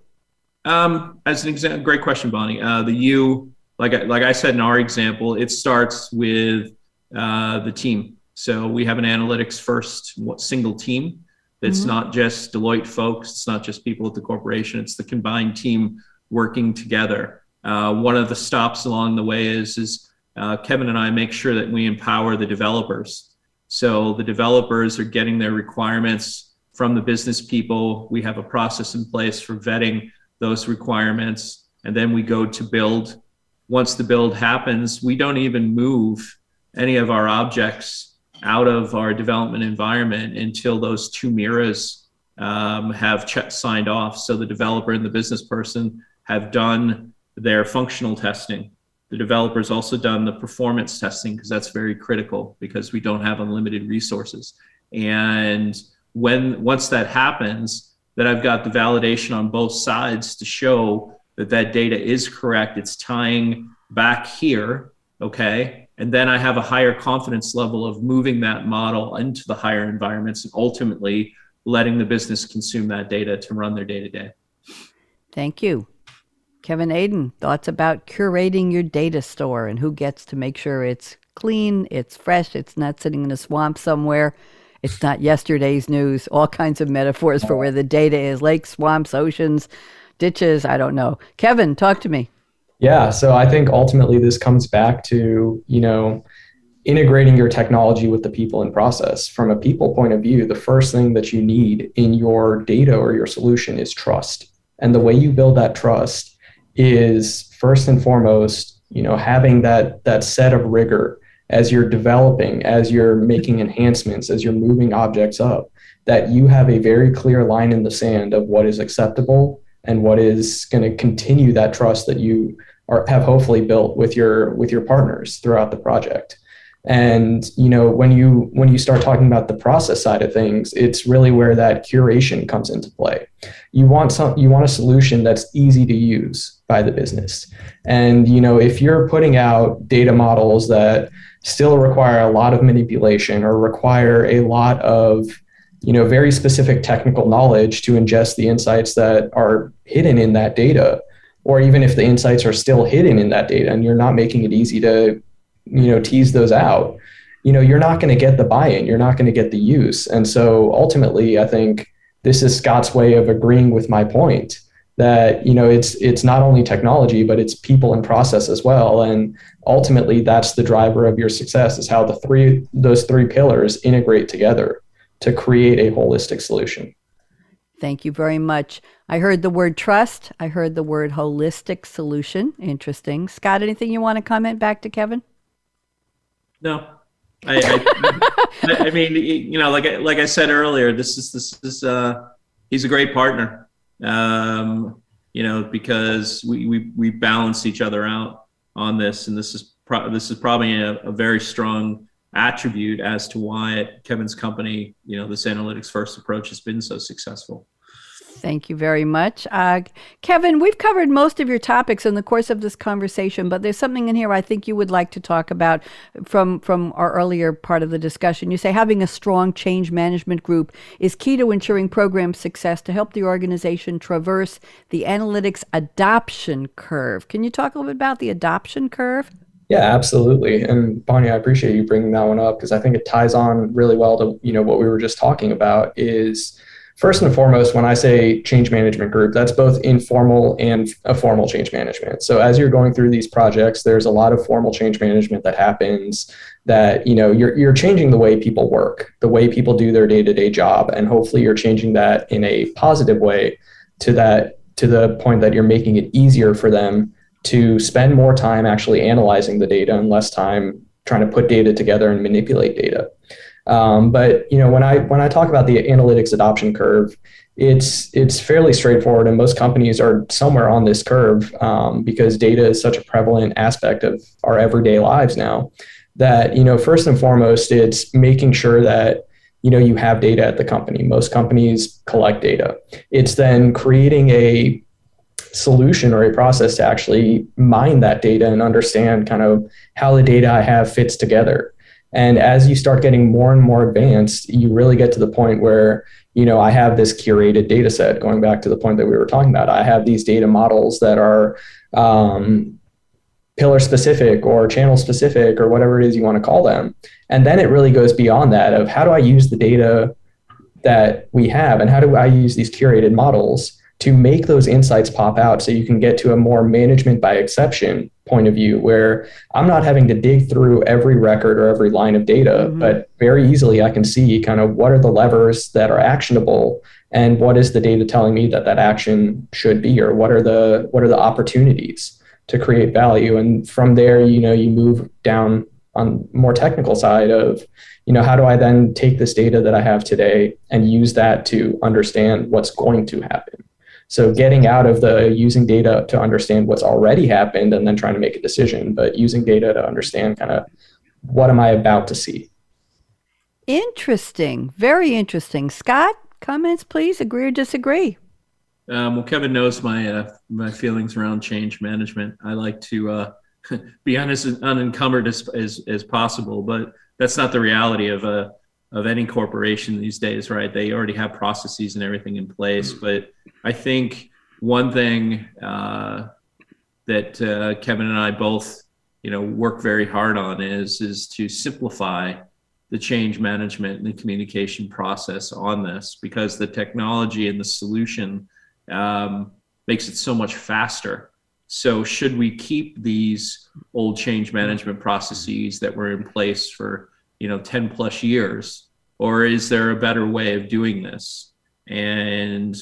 Um, as an example, great question, Bonnie. Uh, the you, like I, like I said in our example, it starts with uh, the team. So we have an analytics first single team. It's mm-hmm. not just Deloitte folks. It's not just people at the corporation. It's the combined team working together. Uh, one of the stops along the way is is uh, Kevin and I make sure that we empower the developers. So the developers are getting their requirements from the business people. We have a process in place for vetting those requirements, and then we go to build. Once the build happens, we don't even move any of our objects out of our development environment until those two mirrors um, have check signed off. So the developer and the business person have done their functional testing. The developer's also done the performance testing because that's very critical because we don't have unlimited resources. And when once that happens, that I've got the validation on both sides to show that that data is correct. It's tying back here, okay? And then I have a higher confidence level of moving that model into the higher environments and ultimately letting the business consume that data to run their day to day. Thank you. Kevin Aidun, thoughts about curating your data store and who gets to make sure it's clean, it's fresh, it's not sitting in a swamp somewhere. It's not yesterday's news. All kinds of metaphors for where the data is lakes, swamps, oceans, ditches. I don't know. Kevin, talk to me. Yeah. So I think ultimately this comes back to, you know, integrating your technology with the people and process. From a people point of view, the first thing that you need in your data or your solution is trust. And the way you build that trust is first and foremost, you know, having that that set of rigor as you're developing, as you're making enhancements, as you're moving objects up, that you have a very clear line in the sand of what is acceptable and what is going to continue that trust that you are have hopefully built with your with your partners throughout the project. And you know, when you when you start talking about the process side of things, it's really where that curation comes into play. You want some you want a solution that's easy to use by the business. And you know, if you're putting out data models that still require a lot of manipulation or require a lot of you know very specific technical knowledge to ingest the insights that are hidden in that data or even if the insights are still hidden in that data and you're not making it easy to you know tease those out you know you're not going to get the buy-in you're not going to get the use and so ultimately i think this is scott's way of agreeing with my point that you know it's it's not only technology but it's people and process as well. And ultimately that's the driver of your success is how the three those three pillars integrate together to create a holistic solution. Thank you very much. I heard the word trust. I heard the word holistic solution. Interesting. Scott anything you want to comment back to kevin? No I, I, I mean you know like like i said earlier this is this is uh he's a great partner um, you know, because we, we, we balance each other out on this. And this is, pro- this is probably a, a very strong attribute as to why Kevin's company, you know, this analytics first approach has been so successful. Thank you very much. Uh, Kevin, we've covered most of your topics in the course of this conversation, but there's something in here I think you would like to talk about from, from our earlier part of the discussion. You say having a strong change management group is key to ensuring program success to help the organization traverse the analytics adoption curve. Can you talk a little bit about the adoption curve? Yeah, absolutely. And Bonnie, I appreciate you bringing that one up because I think it ties on really well to, you know, what we were just talking about is First and foremost, when I say change management group, that's both informal and a formal change management. So as you're going through these projects, there's a lot of formal change management that happens that, you know, you're, you're changing the way people work, the way people do their day-to-day job. And hopefully you're changing that in a positive way to that, to the point that you're making it easier for them to spend more time actually analyzing the data and less time trying to put data together and manipulate data. Um, but you know, when I when I talk about the analytics adoption curve, it's it's fairly straightforward, and most companies are somewhere on this curve um, because data is such a prevalent aspect of our everyday lives now. That you know, first and foremost, it's making sure that you know you have data at the company. Most companies collect data. It's then creating a solution or a process to actually mine that data and understand kind of how the data I have fits together. And as you start getting more and more advanced, you really get to the point where, you know, I have this curated data set, going back to the point that we were talking about. I have these data models that are um, pillar specific or channel specific or whatever it is you want to call them. And then it really goes beyond that of how do I use the data that we have and how do I use these curated models to make those insights pop out so you can get to a more management by exception point of view where I'm not having to dig through every record or every line of data, mm-hmm. but very easily I can see kind of what are the levers that are actionable and what is the data telling me that that action should be or what are the what are the opportunities to create value and from there you know you move down on more technical side of you know how do I then take this data that I have today and use that to understand what's going to happen so getting out of the using data to understand what's already happened and then trying to make a decision, but using data to understand kind of what am I about to see. Interesting. Very interesting. Scott, comments, please. Agree or disagree? Um, well, Kevin knows my uh, my feelings around change management. I like to uh, be honest, unencumbered as, as, as possible, but that's not the reality of a of any corporation these days, right? They already have processes and everything in place. But I think one thing uh, that uh, Kevin and I both, you know, work very hard on is is to simplify the change management and the communication process on this because the technology and the solution um, makes it so much faster. So should we keep these old change management processes that were in place for you know 10 plus years or is there a better way of doing this? And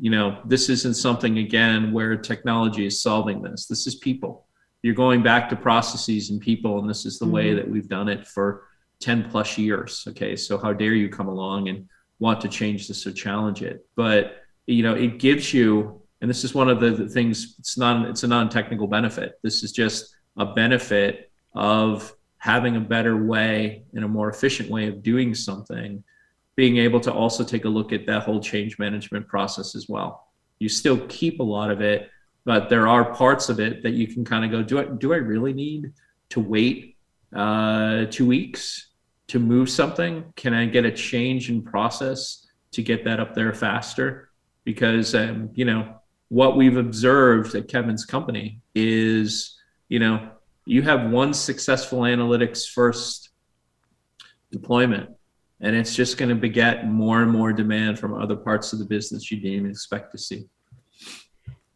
you know this isn't something again where technology is solving this. This is people. You're going back to processes and people and this is the mm-hmm. way that we've done it for 10 plus years okay? So how dare you come along and want to change this or challenge it? But you know it gives you and this is one of the, the things it's not it's a non-technical benefit. This is just a benefit of having a better way and a more efficient way of doing something, being able to also take a look at that whole change management process as well. You still keep a lot of it, but there are parts of it that you can kind of go, do I, do I really need to wait uh, two weeks to move something? Can I get a change in process to get that up there faster? Because, um, you know, what we've observed at Kevin's company is, you know, you have one successful analytics first deployment and it's just going to beget more and more demand from other parts of the business you didn't even expect to see.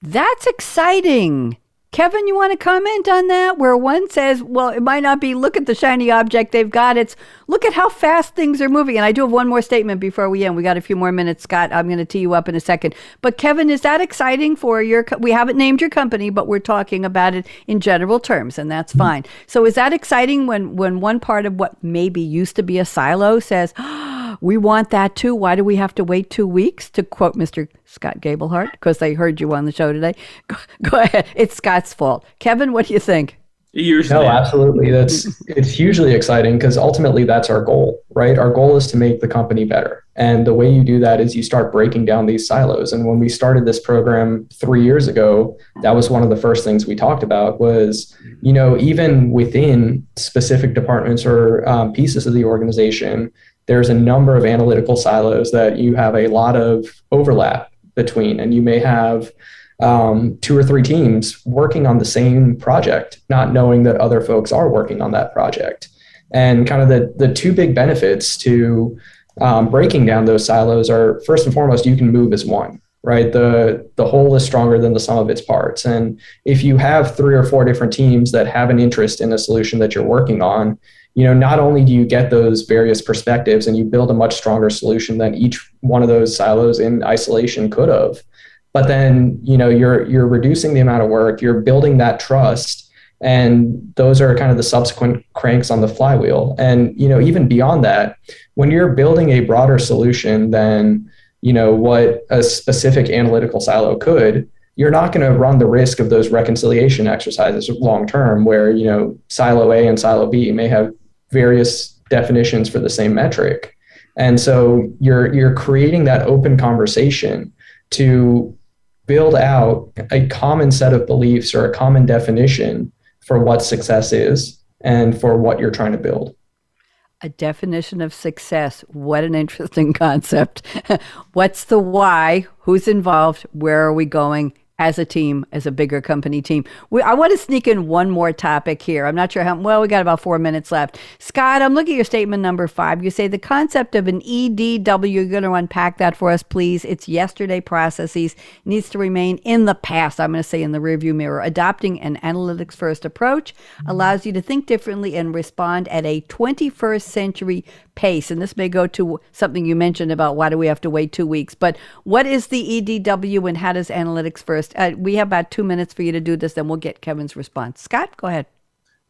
That's exciting Kevin, you want to comment on that? Where one says, well, it might not be look at the shiny object they've got. It's look at how fast things are moving. And I do have one more statement before we end. We got a few more minutes, Scott. I'm going to tee you up in a second. But Kevin, is that exciting for your? We haven't named your company, but we're talking about it in general terms, and that's fine. So is that exciting when when one part of what maybe used to be a silo says? Oh, we want that too. Why do we have to wait two weeks? To quote Mr. Scott Gabelhart, because they heard you on the show today. Go, go ahead. It's Scott's fault. Kevin, what do you think? Years no, absolutely. That's it's hugely exciting because ultimately that's our goal, right? Our goal is to make the company better. And the way you do that is you start breaking down these silos. And when we started this program three years ago, that was one of the first things we talked about was, you know, even within specific departments or um, pieces of the organization, there's a number of analytical silos that you have a lot of overlap between, and you may have um, two or three teams working on the same project, not knowing that other folks are working on that project. And kind of the the two big benefits to um, breaking down those silos are first and foremost, you can move as one right the the whole is stronger than the sum of its parts and if you have three or four different teams that have an interest in a solution that you're working on you know not only do you get those various perspectives and you build a much stronger solution than each one of those silos in isolation could have but then you know you're you're reducing the amount of work you're building that trust and those are kind of the subsequent cranks on the flywheel. And you know even beyond that when you're building a broader solution than you know what a specific analytical silo could you're not going to run the risk of those reconciliation exercises long term where you know silo a and silo b may have various definitions for the same metric and so you're you're creating that open conversation to build out a common set of beliefs or a common definition for what success is and for what you're trying to build a definition of success. What an interesting concept. What's the why? Who's involved? Where are we going? As a team, as a bigger company team. We, I want to sneak in one more topic here. I'm not sure how, well, we got about four minutes left. Scott, I'm looking at your statement number five. You say the concept of an EDW, you're going to unpack that for us, please. It's yesterday processes, needs to remain in the past. I'm going to say in the rearview mirror. Adopting an analytics first approach allows you to think differently and respond at a 21st century pace. And this may go to something you mentioned about why do we have to wait two weeks. But what is the EDW and how does analytics first? Uh, we have about two minutes for you to do this, then we'll get Kevin's response. Scott, go ahead.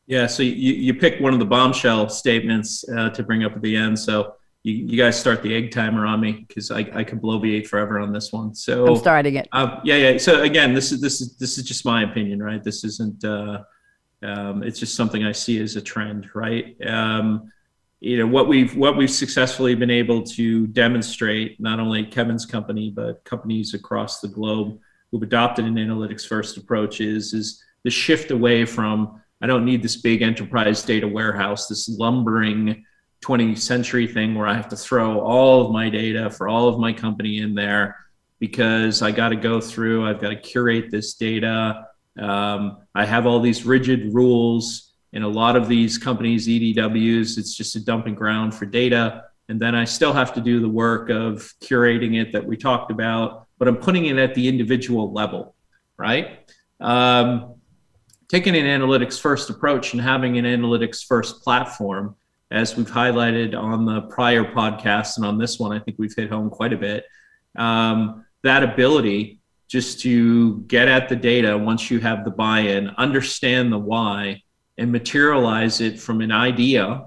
Yeah, so you, you picked one of the bombshell statements uh, to bring up at the end. So you, you guys start the egg timer on me because I, I could blow the forever on this one. So I'm starting it. Uh, yeah, yeah. So again, this is this is this is just my opinion, right? This isn't. Uh, um, it's just something I see as a trend, right? Um, you know what we've what we've successfully been able to demonstrate not only kevin's company but companies across the globe who've adopted an analytics first approach is is the shift away from i don't need this big enterprise data warehouse this lumbering 20th century thing where i have to throw all of my data for all of my company in there because i got to go through i've got to curate this data um, i have all these rigid rules in a lot of these companies, EDWs, it's just a dumping ground for data. And then I still have to do the work of curating it that we talked about, but I'm putting it at the individual level, right? Um, taking an analytics first approach and having an analytics first platform, as we've highlighted on the prior podcast and on this one, I think we've hit home quite a bit. Um, that ability just to get at the data once you have the buy in, understand the why, and materialize it from an idea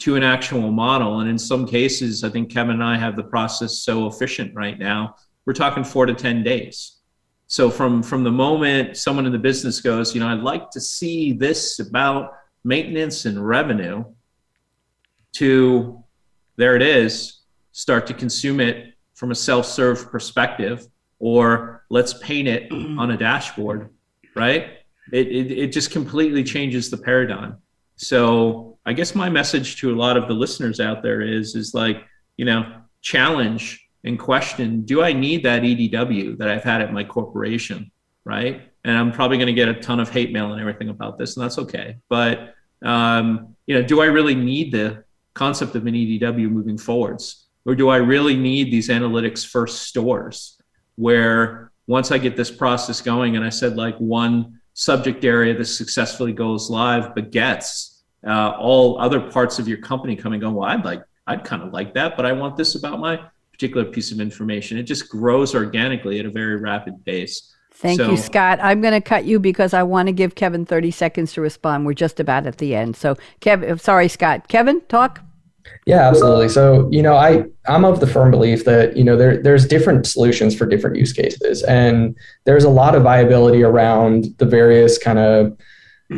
to an actual model. And in some cases, I think Kevin and I have the process so efficient right now. We're talking four to 10 days. So from, from the moment someone in the business goes, you know, I'd like to see this about maintenance and revenue to there it is, start to consume it from a self-serve perspective, or let's paint it on a dashboard, right? It, it, it just completely changes the paradigm. So I guess my message to a lot of the listeners out there is, is like, you know, challenge and question, do I need that EDW that I've had at my corporation? Right. And I'm probably going to get a ton of hate mail and everything about this, and that's okay. But, um, you know, do I really need the concept of an EDW moving forwards? Or do I really need these analytics first stores where once I get this process going, and I said like one subject area that successfully goes live begets uh, all other parts of your company coming going well i'd like i'd kind of like that but i want this about my particular piece of information it just grows organically at a very rapid pace Thank so, you, Scott. I'm going to cut you because I want to give Kevin 30 seconds to respond. We're just about at the end. So, Kevin, sorry, Scott. Kevin, talk. Yeah, absolutely. So, you know, I I'm of the firm belief that you know there there's different solutions for different use cases, and there's a lot of viability around the various kind of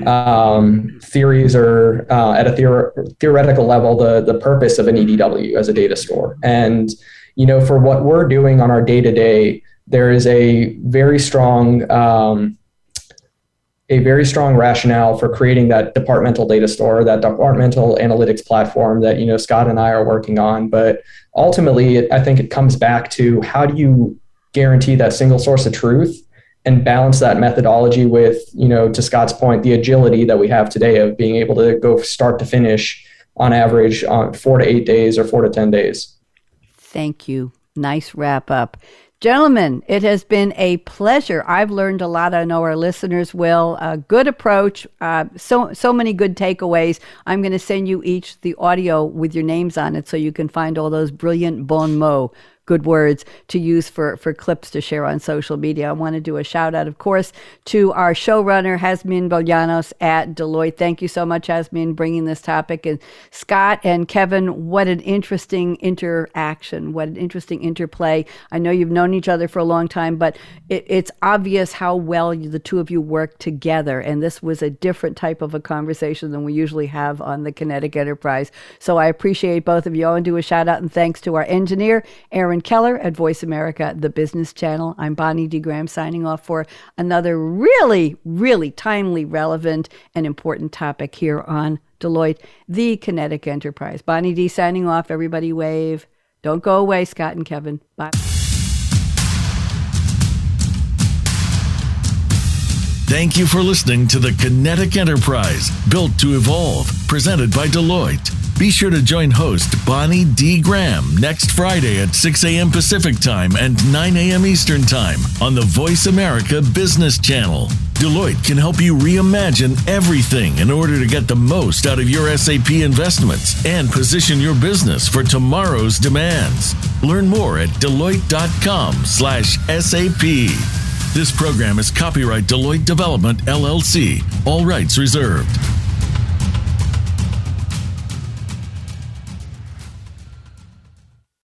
um, theories or uh, at a theor- theoretical level the the purpose of an EDW as a data store. And you know, for what we're doing on our day to day, there is a very strong um, a very strong rationale for creating that departmental data store, that departmental analytics platform that you know Scott and I are working on. But ultimately, it, I think it comes back to how do you guarantee that single source of truth and balance that methodology with you know to Scott's point, the agility that we have today of being able to go start to finish on average on four to eight days or four to ten days. Thank you. Nice wrap up. Gentlemen, it has been a pleasure. I've learned a lot. I know our listeners will. A good approach. Uh, so so many good takeaways. I'm going to send you each the audio with your names on it, so you can find all those brilliant bon mots good words to use for, for clips to share on social media. I want to do a shout out, of course, to our showrunner, Hasmin Bolanos at Deloitte. Thank you so much, Hasmin, bringing this topic. And Scott and Kevin, what an interesting interaction, what an interesting interplay. I know you've known each other for a long time, but it, it's obvious how well you, the two of you work together. And this was a different type of a conversation than we usually have on the Kinetic Enterprise. So I appreciate both of you. To do a shout out and thanks to our engineer, Aaron Keller at Voice America, the business channel. I'm Bonnie D. Graham signing off for another really, really timely, relevant, and important topic here on Deloitte, the Kinetic Enterprise. Bonnie D signing off. Everybody wave. Don't go away, Scott and Kevin. Bye. Thank you for listening to the Kinetic Enterprise, built to evolve, presented by Deloitte. Be sure to join host Bonnie D. Graham next Friday at 6 a.m. Pacific Time and 9 a.m. Eastern Time on the Voice America Business Channel. Deloitte can help you reimagine everything in order to get the most out of your SAP investments and position your business for tomorrow's demands. Learn more at deloitte.com/sap. This program is copyright Deloitte Development LLC. All rights reserved.